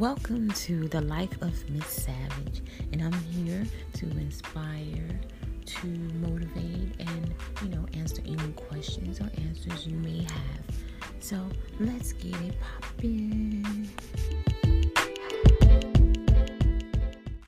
Welcome to the life of Miss Savage, and I'm here to inspire, to motivate, and you know, answer any questions or answers you may have. So let's get it poppin'.